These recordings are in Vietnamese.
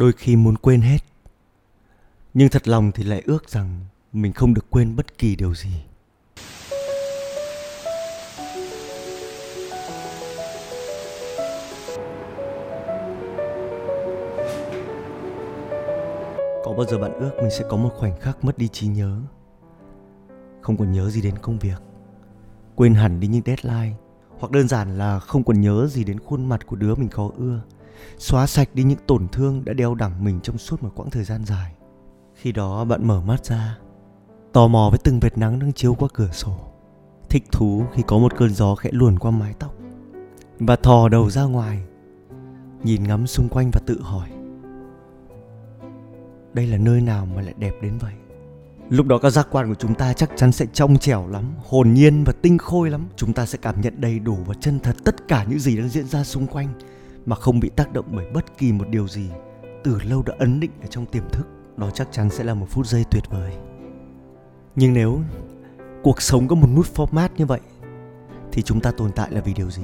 đôi khi muốn quên hết. Nhưng thật lòng thì lại ước rằng mình không được quên bất kỳ điều gì. Có bao giờ bạn ước mình sẽ có một khoảnh khắc mất đi trí nhớ? Không còn nhớ gì đến công việc. Quên hẳn đi những deadline, hoặc đơn giản là không còn nhớ gì đến khuôn mặt của đứa mình khó ưa xóa sạch đi những tổn thương đã đeo đẳng mình trong suốt một quãng thời gian dài. Khi đó bạn mở mắt ra, tò mò với từng vệt nắng đang chiếu qua cửa sổ. Thích thú khi có một cơn gió khẽ luồn qua mái tóc. Và thò đầu ra ngoài, nhìn ngắm xung quanh và tự hỏi, đây là nơi nào mà lại đẹp đến vậy? Lúc đó các giác quan của chúng ta chắc chắn sẽ trong trẻo lắm, hồn nhiên và tinh khôi lắm. Chúng ta sẽ cảm nhận đầy đủ và chân thật tất cả những gì đang diễn ra xung quanh mà không bị tác động bởi bất kỳ một điều gì, từ lâu đã ấn định ở trong tiềm thức, đó chắc chắn sẽ là một phút giây tuyệt vời. Nhưng nếu cuộc sống có một nút format như vậy, thì chúng ta tồn tại là vì điều gì?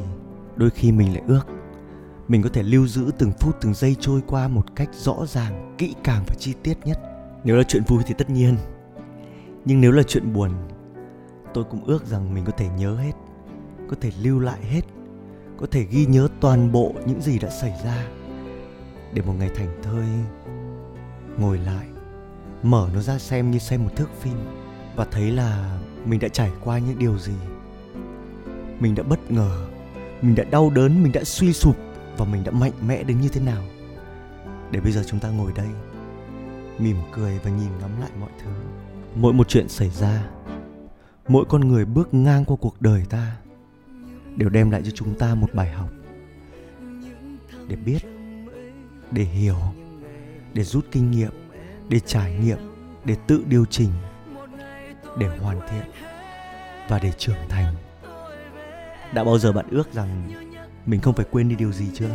Đôi khi mình lại ước mình có thể lưu giữ từng phút, từng giây trôi qua một cách rõ ràng, kỹ càng và chi tiết nhất. Nếu là chuyện vui thì tất nhiên. Nhưng nếu là chuyện buồn, tôi cũng ước rằng mình có thể nhớ hết, có thể lưu lại hết có thể ghi nhớ toàn bộ những gì đã xảy ra. Để một ngày thành thơi, ngồi lại, mở nó ra xem như xem một thước phim và thấy là mình đã trải qua những điều gì. Mình đã bất ngờ, mình đã đau đớn, mình đã suy sụp và mình đã mạnh mẽ đến như thế nào. Để bây giờ chúng ta ngồi đây, mỉm cười và nhìn ngắm lại mọi thứ. Mỗi một chuyện xảy ra, mỗi con người bước ngang qua cuộc đời ta đều đem lại cho chúng ta một bài học để biết, để hiểu, để rút kinh nghiệm, để trải nghiệm, để tự điều chỉnh, để hoàn thiện và để trưởng thành. Đã bao giờ bạn ước rằng mình không phải quên đi điều gì chưa?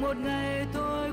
Một ngày tôi